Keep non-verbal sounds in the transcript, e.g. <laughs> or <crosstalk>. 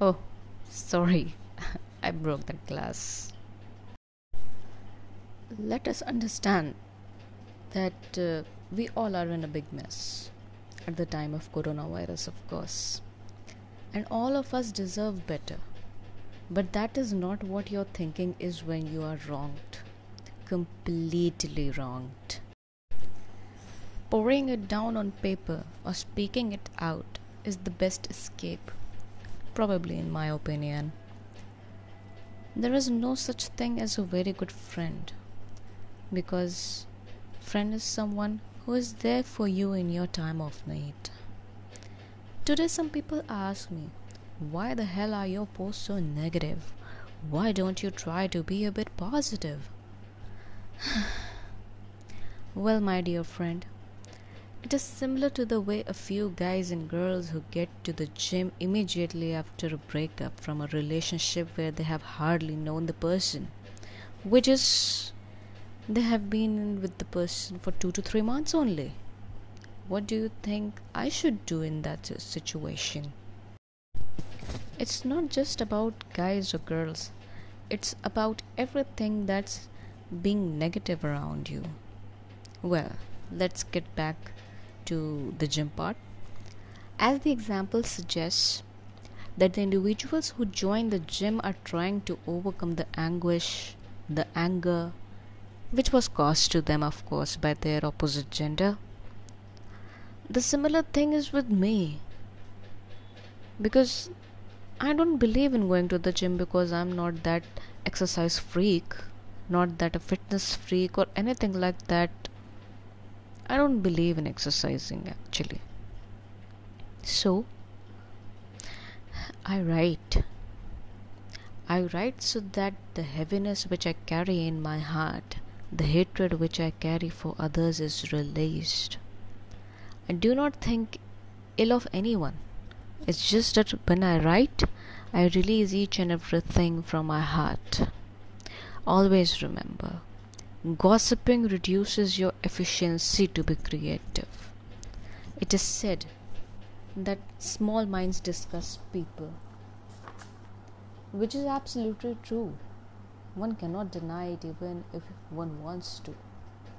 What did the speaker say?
Oh, sorry, <laughs> I broke the glass. Let us understand that uh, we all are in a big mess at the time of coronavirus, of course. And all of us deserve better. But that is not what your thinking is when you are wronged. Completely wronged. Pouring it down on paper or speaking it out is the best escape probably in my opinion. There is no such thing as a very good friend because friend is someone who is there for you in your time of need. Today some people ask me, why the hell are your posts so negative? Why don't you try to be a bit positive? <sighs> well, my dear friend, it is similar to the way a few guys and girls who get to the gym immediately after a breakup from a relationship where they have hardly known the person, which is they have been with the person for two to three months only. What do you think I should do in that situation? It's not just about guys or girls, it's about everything that's being negative around you. Well, let's get back to the gym part. As the example suggests, that the individuals who join the gym are trying to overcome the anguish, the anger, which was caused to them, of course, by their opposite gender. The similar thing is with me. Because I don't believe in going to the gym because I'm not that exercise freak, not that a fitness freak or anything like that. I don't believe in exercising actually. So, I write. I write so that the heaviness which I carry in my heart, the hatred which I carry for others is released. I do not think ill of anyone. It's just that when I write, I release each and everything from my heart. Always remember Gossiping reduces your efficiency to be creative. It is said that small minds discuss people, which is absolutely true. One cannot deny it even if one wants to.